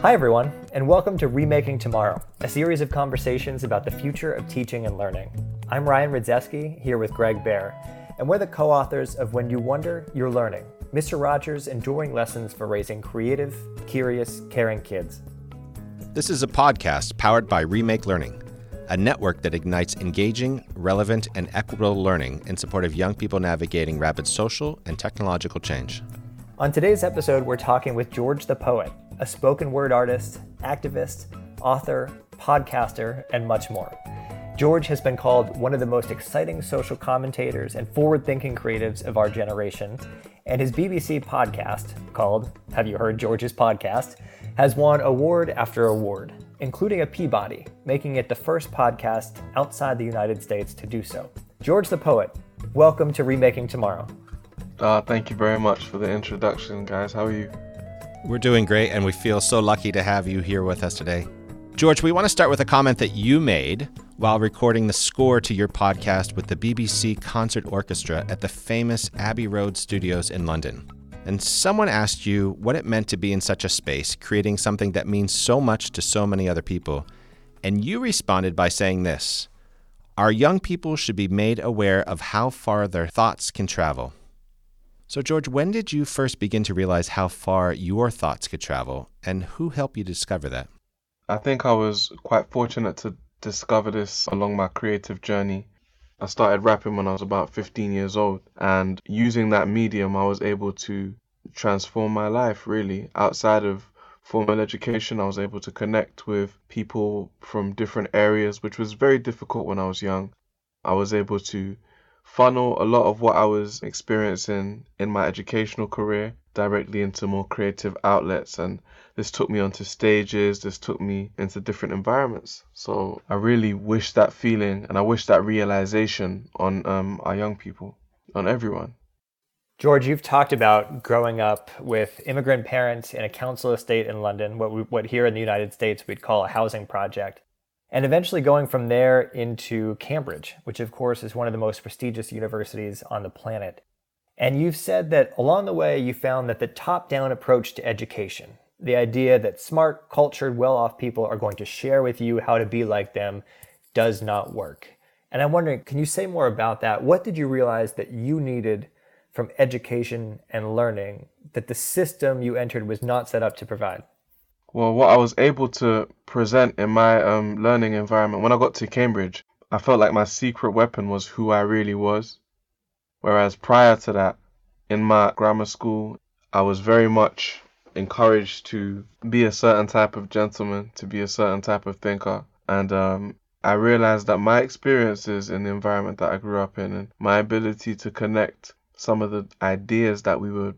Hi, everyone, and welcome to Remaking Tomorrow, a series of conversations about the future of teaching and learning. I'm Ryan Rydzewski, here with Greg Behr, and we're the co authors of When You Wonder, You're Learning Mr. Rogers' Enduring Lessons for Raising Creative, Curious, Caring Kids. This is a podcast powered by Remake Learning, a network that ignites engaging, relevant, and equitable learning in support of young people navigating rapid social and technological change. On today's episode, we're talking with George the Poet a spoken word artist, activist, author, podcaster, and much more. George has been called one of the most exciting social commentators and forward thinking creatives of our generation, and his BBC podcast, called Have You Heard George's Podcast, has won award after award, including a Peabody, making it the first podcast outside the United States to do so. George the Poet, welcome to Remaking Tomorrow. Uh, thank you very much for the introduction, guys. How are you? We're doing great, and we feel so lucky to have you here with us today. George, we want to start with a comment that you made while recording the score to your podcast with the BBC Concert Orchestra at the famous Abbey Road Studios in London. And someone asked you what it meant to be in such a space, creating something that means so much to so many other people. And you responded by saying this Our young people should be made aware of how far their thoughts can travel. So, George, when did you first begin to realize how far your thoughts could travel, and who helped you discover that? I think I was quite fortunate to discover this along my creative journey. I started rapping when I was about 15 years old, and using that medium, I was able to transform my life really. Outside of formal education, I was able to connect with people from different areas, which was very difficult when I was young. I was able to funnel a lot of what I was experiencing in my educational career directly into more creative outlets and this took me onto stages this took me into different environments. So i really wish that feeling and i wish that realization on um, our young people on everyone. George you've talked about growing up with immigrant parents in a council estate in london what, we, what here in the united states we'd call a housing project and eventually going from there into Cambridge, which of course is one of the most prestigious universities on the planet. And you've said that along the way you found that the top down approach to education, the idea that smart, cultured, well off people are going to share with you how to be like them, does not work. And I'm wondering, can you say more about that? What did you realize that you needed from education and learning that the system you entered was not set up to provide? Well, what I was able to present in my um, learning environment when I got to Cambridge, I felt like my secret weapon was who I really was. Whereas prior to that, in my grammar school, I was very much encouraged to be a certain type of gentleman, to be a certain type of thinker. And um, I realized that my experiences in the environment that I grew up in and my ability to connect some of the ideas that we were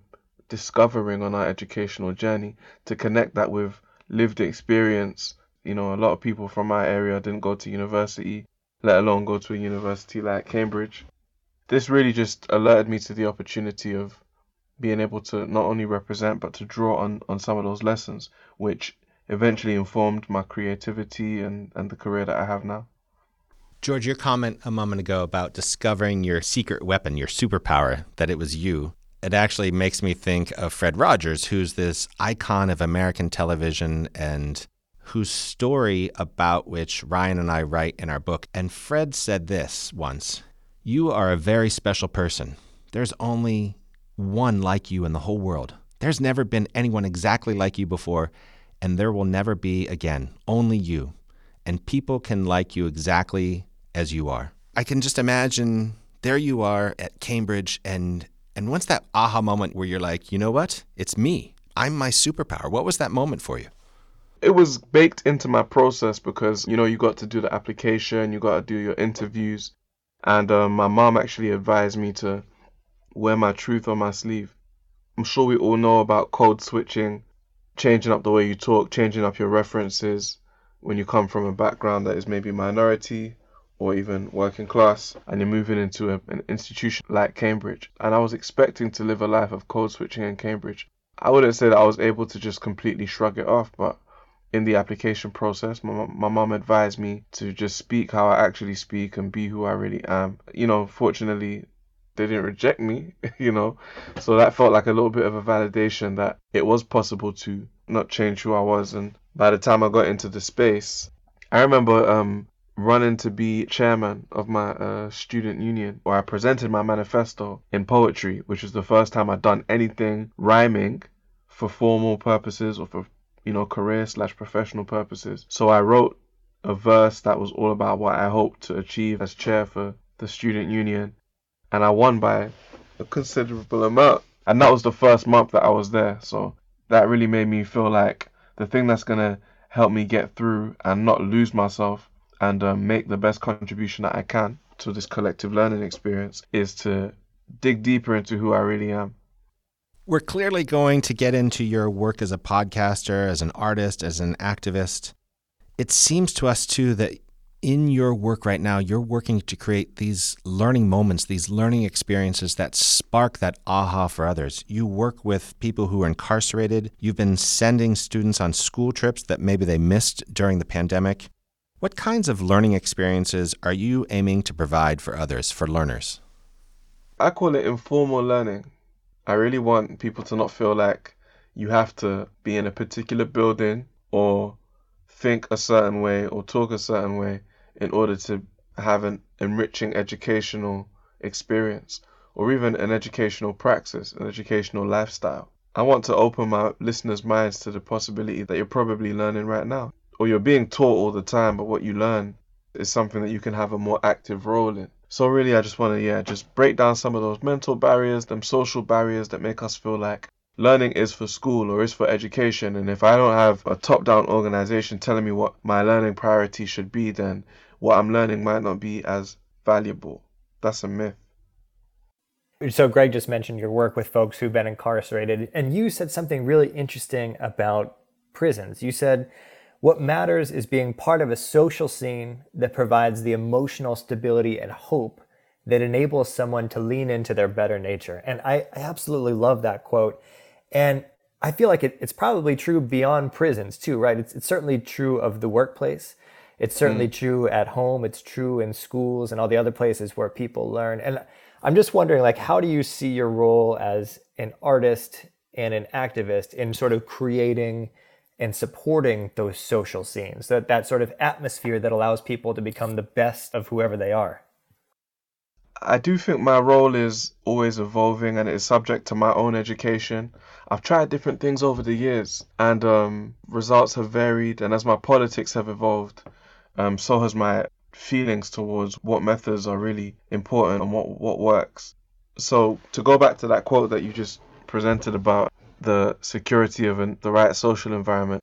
discovering on our educational journey to connect that with lived experience. You know, a lot of people from my area didn't go to university, let alone go to a university like Cambridge. This really just alerted me to the opportunity of being able to not only represent but to draw on, on some of those lessons, which eventually informed my creativity and, and the career that I have now. George, your comment a moment ago about discovering your secret weapon, your superpower, that it was you, it actually makes me think of Fred Rogers, who's this icon of American television and whose story about which Ryan and I write in our book. And Fred said this once You are a very special person. There's only one like you in the whole world. There's never been anyone exactly like you before, and there will never be again. Only you. And people can like you exactly as you are. I can just imagine there you are at Cambridge, and and once that aha moment where you're like, you know what? It's me. I'm my superpower. What was that moment for you? It was baked into my process because, you know, you got to do the application, you got to do your interviews. And um, my mom actually advised me to wear my truth on my sleeve. I'm sure we all know about code switching, changing up the way you talk, changing up your references when you come from a background that is maybe minority or even working class and you're moving into a, an institution like Cambridge. And I was expecting to live a life of code switching in Cambridge. I wouldn't say that I was able to just completely shrug it off, but in the application process, my, my mom advised me to just speak how I actually speak and be who I really am. You know, fortunately, they didn't reject me, you know. So that felt like a little bit of a validation that it was possible to not change who I was. And by the time I got into the space, I remember um, running to be chairman of my uh, student union, where I presented my manifesto in poetry, which was the first time I'd done anything rhyming for formal purposes or for you know career slash professional purposes. So I wrote a verse that was all about what I hoped to achieve as chair for the student union, and I won by a considerable amount. And that was the first month that I was there, so that really made me feel like the thing that's gonna help me get through and not lose myself and um, make the best contribution that I can to this collective learning experience is to dig deeper into who I really am. We're clearly going to get into your work as a podcaster, as an artist, as an activist. It seems to us, too, that in your work right now, you're working to create these learning moments, these learning experiences that spark that aha for others. You work with people who are incarcerated. You've been sending students on school trips that maybe they missed during the pandemic. What kinds of learning experiences are you aiming to provide for others, for learners? I call it informal learning. I really want people to not feel like you have to be in a particular building or think a certain way or talk a certain way in order to have an enriching educational experience or even an educational praxis, an educational lifestyle. I want to open my listeners' minds to the possibility that you're probably learning right now, or you're being taught all the time, but what you learn is something that you can have a more active role in. So really, I just want to, yeah, just break down some of those mental barriers, them social barriers that make us feel like learning is for school or is for education. And if I don't have a top down organization telling me what my learning priority should be, then what I'm learning might not be as valuable. That's a myth. So, Greg just mentioned your work with folks who've been incarcerated, and you said something really interesting about prisons. You said, What matters is being part of a social scene that provides the emotional stability and hope that enables someone to lean into their better nature. And I, I absolutely love that quote. And I feel like it, it's probably true beyond prisons too, right? It's, it's certainly true of the workplace. It's certainly mm. true at home. It's true in schools and all the other places where people learn. And I'm just wondering, like, how do you see your role as an artist and an activist in sort of creating and supporting those social scenes, that, that sort of atmosphere that allows people to become the best of whoever they are? I do think my role is always evolving and it is subject to my own education. I've tried different things over the years and um, results have varied, and as my politics have evolved, um, so has my feelings towards what methods are really important and what what works. So to go back to that quote that you just presented about the security of an, the right social environment,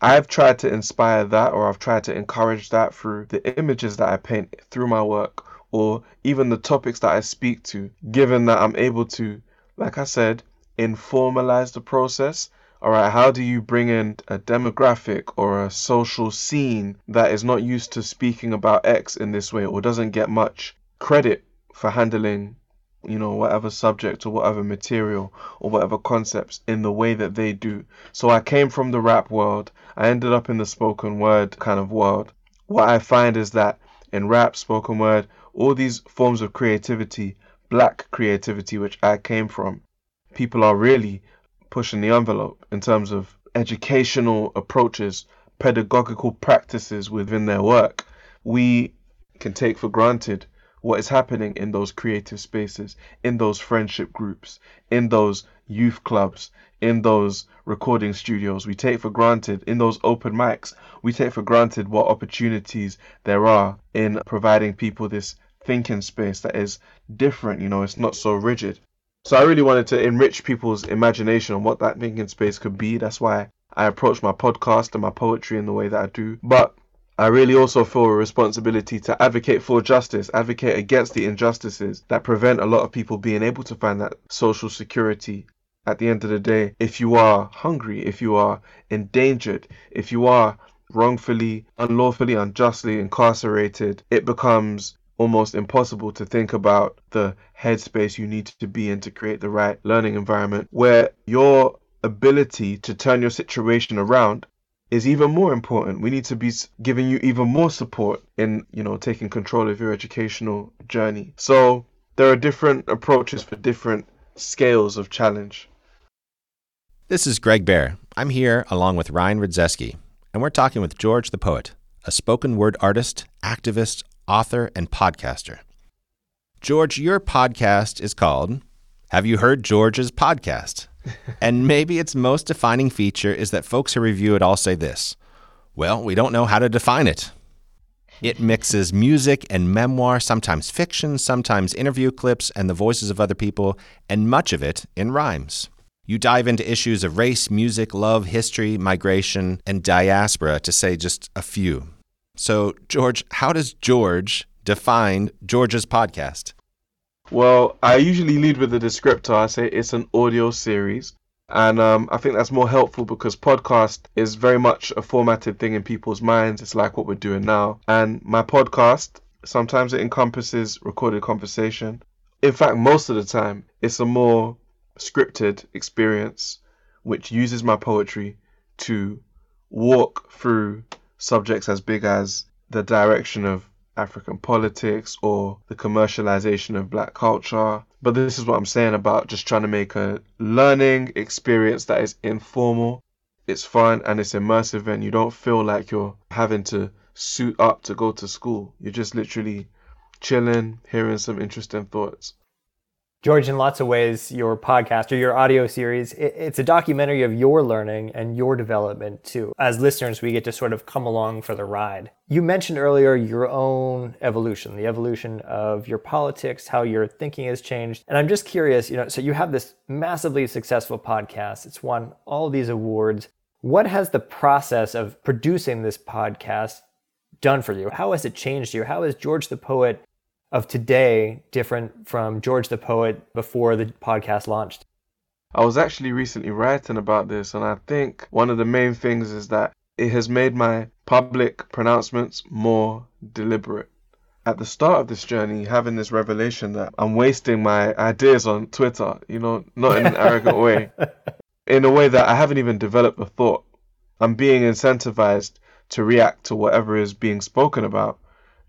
I've tried to inspire that or I've tried to encourage that through the images that I paint through my work or even the topics that I speak to, given that I'm able to, like I said, informalize the process. All right, how do you bring in a demographic or a social scene that is not used to speaking about X in this way or doesn't get much credit for handling, you know, whatever subject or whatever material or whatever concepts in the way that they do? So I came from the rap world, I ended up in the spoken word kind of world. What I find is that in rap, spoken word, all these forms of creativity, black creativity, which I came from, people are really pushing the envelope in terms of educational approaches, pedagogical practices within their work, we can take for granted what is happening in those creative spaces, in those friendship groups, in those youth clubs, in those recording studios. We take for granted in those open mics, we take for granted what opportunities there are in providing people this thinking space that is different, you know, it's not so rigid. So I really wanted to enrich people's imagination on what that thinking space could be. That's why I approach my podcast and my poetry in the way that I do. But I really also feel a responsibility to advocate for justice, advocate against the injustices that prevent a lot of people being able to find that social security. At the end of the day, if you are hungry, if you are endangered, if you are wrongfully, unlawfully, unjustly incarcerated, it becomes almost impossible to think about the headspace you need to be in to create the right learning environment where your ability to turn your situation around is even more important. We need to be giving you even more support in, you know, taking control of your educational journey. So there are different approaches for different scales of challenge. This is Greg Behr. I'm here along with Ryan Rydzewski, and we're talking with George the Poet, a spoken word artist, activist, author, and podcaster. George, your podcast is called Have You Heard George's Podcast? And maybe its most defining feature is that folks who review it all say this Well, we don't know how to define it. It mixes music and memoir, sometimes fiction, sometimes interview clips and the voices of other people, and much of it in rhymes. You dive into issues of race, music, love, history, migration, and diaspora, to say just a few. So, George, how does George define George's podcast? Well, I usually lead with a descriptor. I say it's an audio series. And um, I think that's more helpful because podcast is very much a formatted thing in people's minds. It's like what we're doing now. And my podcast, sometimes it encompasses recorded conversation. In fact, most of the time, it's a more scripted experience which uses my poetry to walk through subjects as big as the direction of African politics or the commercialization of black culture, but this is what I'm saying about just trying to make a learning experience that is informal, it's fun, and it's immersive, and you don't feel like you're having to suit up to go to school. You're just literally chilling, hearing some interesting thoughts. George, in lots of ways, your podcast or your audio series, it's a documentary of your learning and your development too. As listeners, we get to sort of come along for the ride. You mentioned earlier your own evolution, the evolution of your politics, how your thinking has changed. And I'm just curious, you know, so you have this massively successful podcast, it's won all these awards. What has the process of producing this podcast done for you? How has it changed you? How has George the Poet of today different from George the Poet before the podcast launched? I was actually recently writing about this, and I think one of the main things is that it has made my public pronouncements more deliberate. At the start of this journey, having this revelation that I'm wasting my ideas on Twitter, you know, not in an arrogant way, in a way that I haven't even developed a thought. I'm being incentivized to react to whatever is being spoken about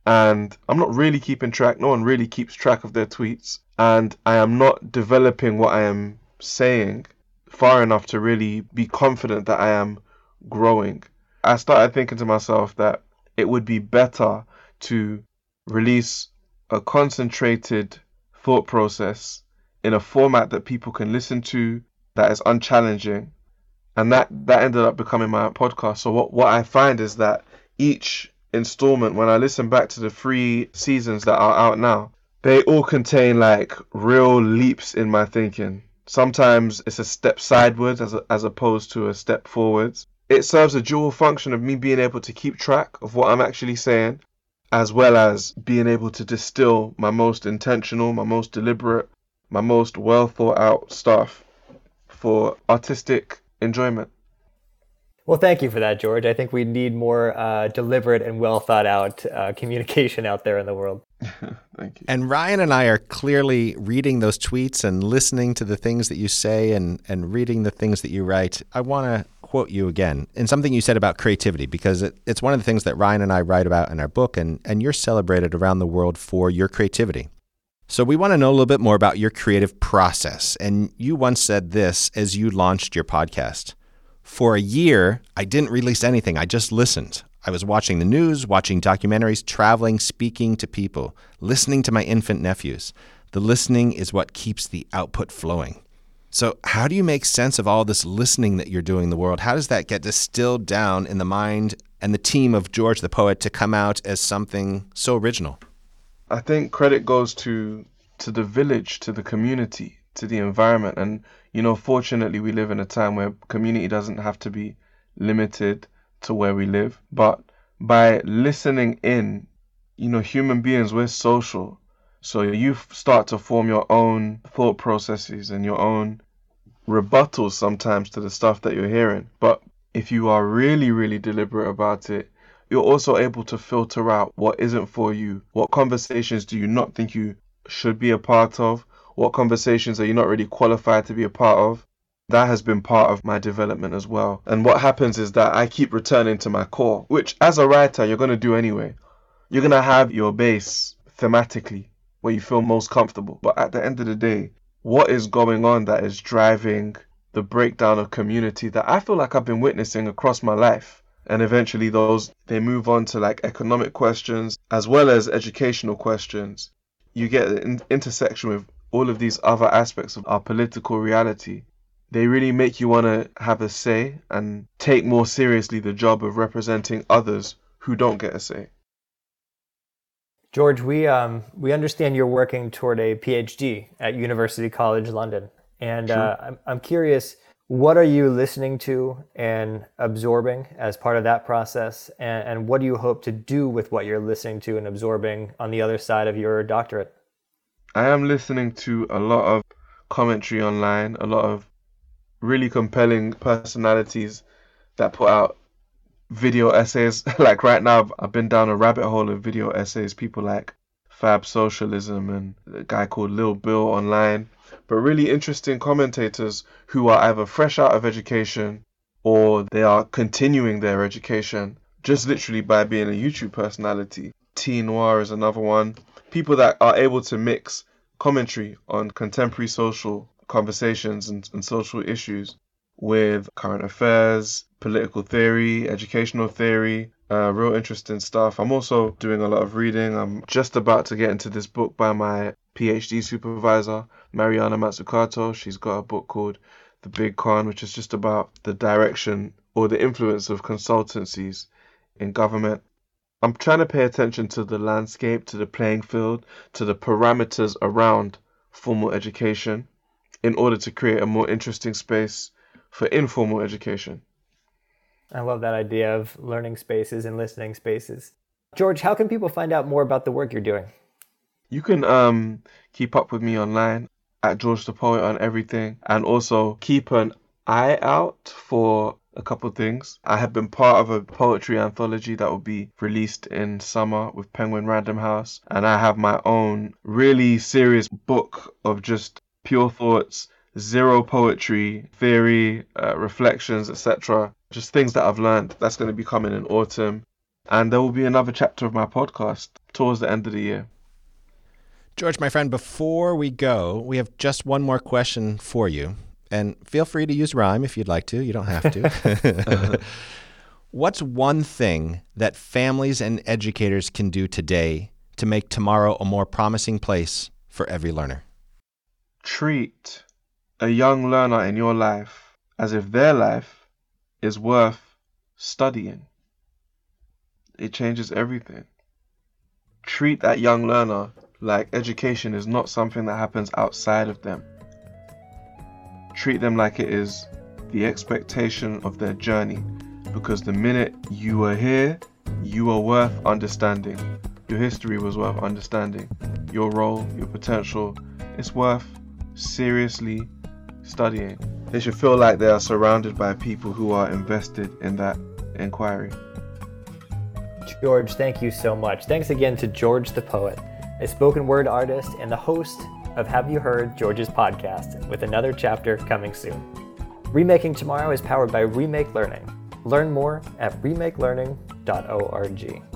and I'm not really keeping track. No one really keeps track of their tweets, and I am not developing what I am saying far enough to really be confident that I am growing. I started thinking to myself that it would be better to release a concentrated thought process in a format that people can listen to that is unchallenging and that that ended up becoming my podcast so what what i find is that each installment, when I listen back to the three seasons that are out now, they all contain like real leaps in my thinking. Sometimes it's a step sideways as, a, as opposed to a step forwards. It serves a dual function of me being able to keep track of what I'm actually saying, as well as being able to distill my most intentional, my most deliberate, my most well thought out stuff for artistic enjoyment. Well, thank you for that, George. I think we need more uh, deliberate and well thought out uh, communication out there in the world. thank you. And Ryan and I are clearly reading those tweets and listening to the things that you say and, and reading the things that you write. I want to quote you again in something you said about creativity because it, it's one of the things that Ryan and I write about in our book, and, and you're celebrated around the world for your creativity. So, we want to know a little bit more about your creative process. And you once said this as you launched your podcast. For a year, I didn't release anything. I just listened. I was watching the news, watching documentaries, traveling, speaking to people, listening to my infant nephews. The listening is what keeps the output flowing. So, how do you make sense of all this listening that you're doing in the world? How does that get distilled down in the mind and the team of George the Poet to come out as something so original? I think credit goes to to the village, to the community, to the environment. And, you know, fortunately, we live in a time where community doesn't have to be limited to where we live. But by listening in, you know, human beings, we're social. So you start to form your own thought processes and your own rebuttals sometimes to the stuff that you're hearing. But if you are really, really deliberate about it, you're also able to filter out what isn't for you. What conversations do you not think you should be a part of? What conversations are you not really qualified to be a part of? That has been part of my development as well. And what happens is that I keep returning to my core, which as a writer, you're going to do anyway. You're going to have your base thematically. where you feel most comfortable. But at the end of the day, what is going on that is driving the breakdown of community that I feel like I've been witnessing across my life? And eventually, those they move on to like economic questions as well as educational questions. You get an intersection with all of these other aspects of our political reality. They really make you want to have a say and take more seriously the job of representing others who don't get a say. George, we um, we understand you're working toward a PhD at University College London, and uh, I'm I'm curious, what are you listening to and absorbing as part of that process, and, and what do you hope to do with what you're listening to and absorbing on the other side of your doctorate? I am listening to a lot of commentary online, a lot of really compelling personalities that put out video essays. like right now, I've been down a rabbit hole of video essays. People like Fab Socialism and a guy called Lil Bill online. But really interesting commentators who are either fresh out of education or they are continuing their education just literally by being a YouTube personality. T Noir is another one. People that are able to mix commentary on contemporary social conversations and, and social issues with current affairs, political theory, educational theory, uh, real interesting stuff. I'm also doing a lot of reading. I'm just about to get into this book by my PhD supervisor, Mariana Mazzucato. She's got a book called The Big Con, which is just about the direction or the influence of consultancies in government. I'm trying to pay attention to the landscape, to the playing field, to the parameters around formal education in order to create a more interesting space for informal education. I love that idea of learning spaces and listening spaces. George, how can people find out more about the work you're doing? You can um, keep up with me online at George the Poet on everything, and also keep an eye out for a couple things. I have been part of a poetry anthology that will be released in summer with Penguin Random House, and I have my own really serious book of just pure thoughts zero poetry, theory, uh, reflections, etc. Just things that I've learned. That's going to be coming in autumn. And there will be another chapter of my podcast towards the end of the year. George, my friend, before we go, we have just one more question for you. And feel free to use rhyme if you'd like to. You don't have to. Uh-huh. What's one thing that families and educators can do today to make tomorrow a more promising place for every learner? Treat a young learner in your life as if their life is worth studying. It changes everything. Treat that young learner like education is not something that happens outside of them. Treat them like it is the expectation of their journey because the minute you are here, you are worth understanding. Your history was worth understanding. Your role, your potential, it's worth seriously studying. They should feel like they are surrounded by people who are invested in that inquiry. George, thank you so much. Thanks again to George the Poet, a spoken word artist and the host of Have You Heard George's podcast, with another chapter coming soon. Remaking Tomorrow is powered by Remake Learning. Learn more at remakelearning.org.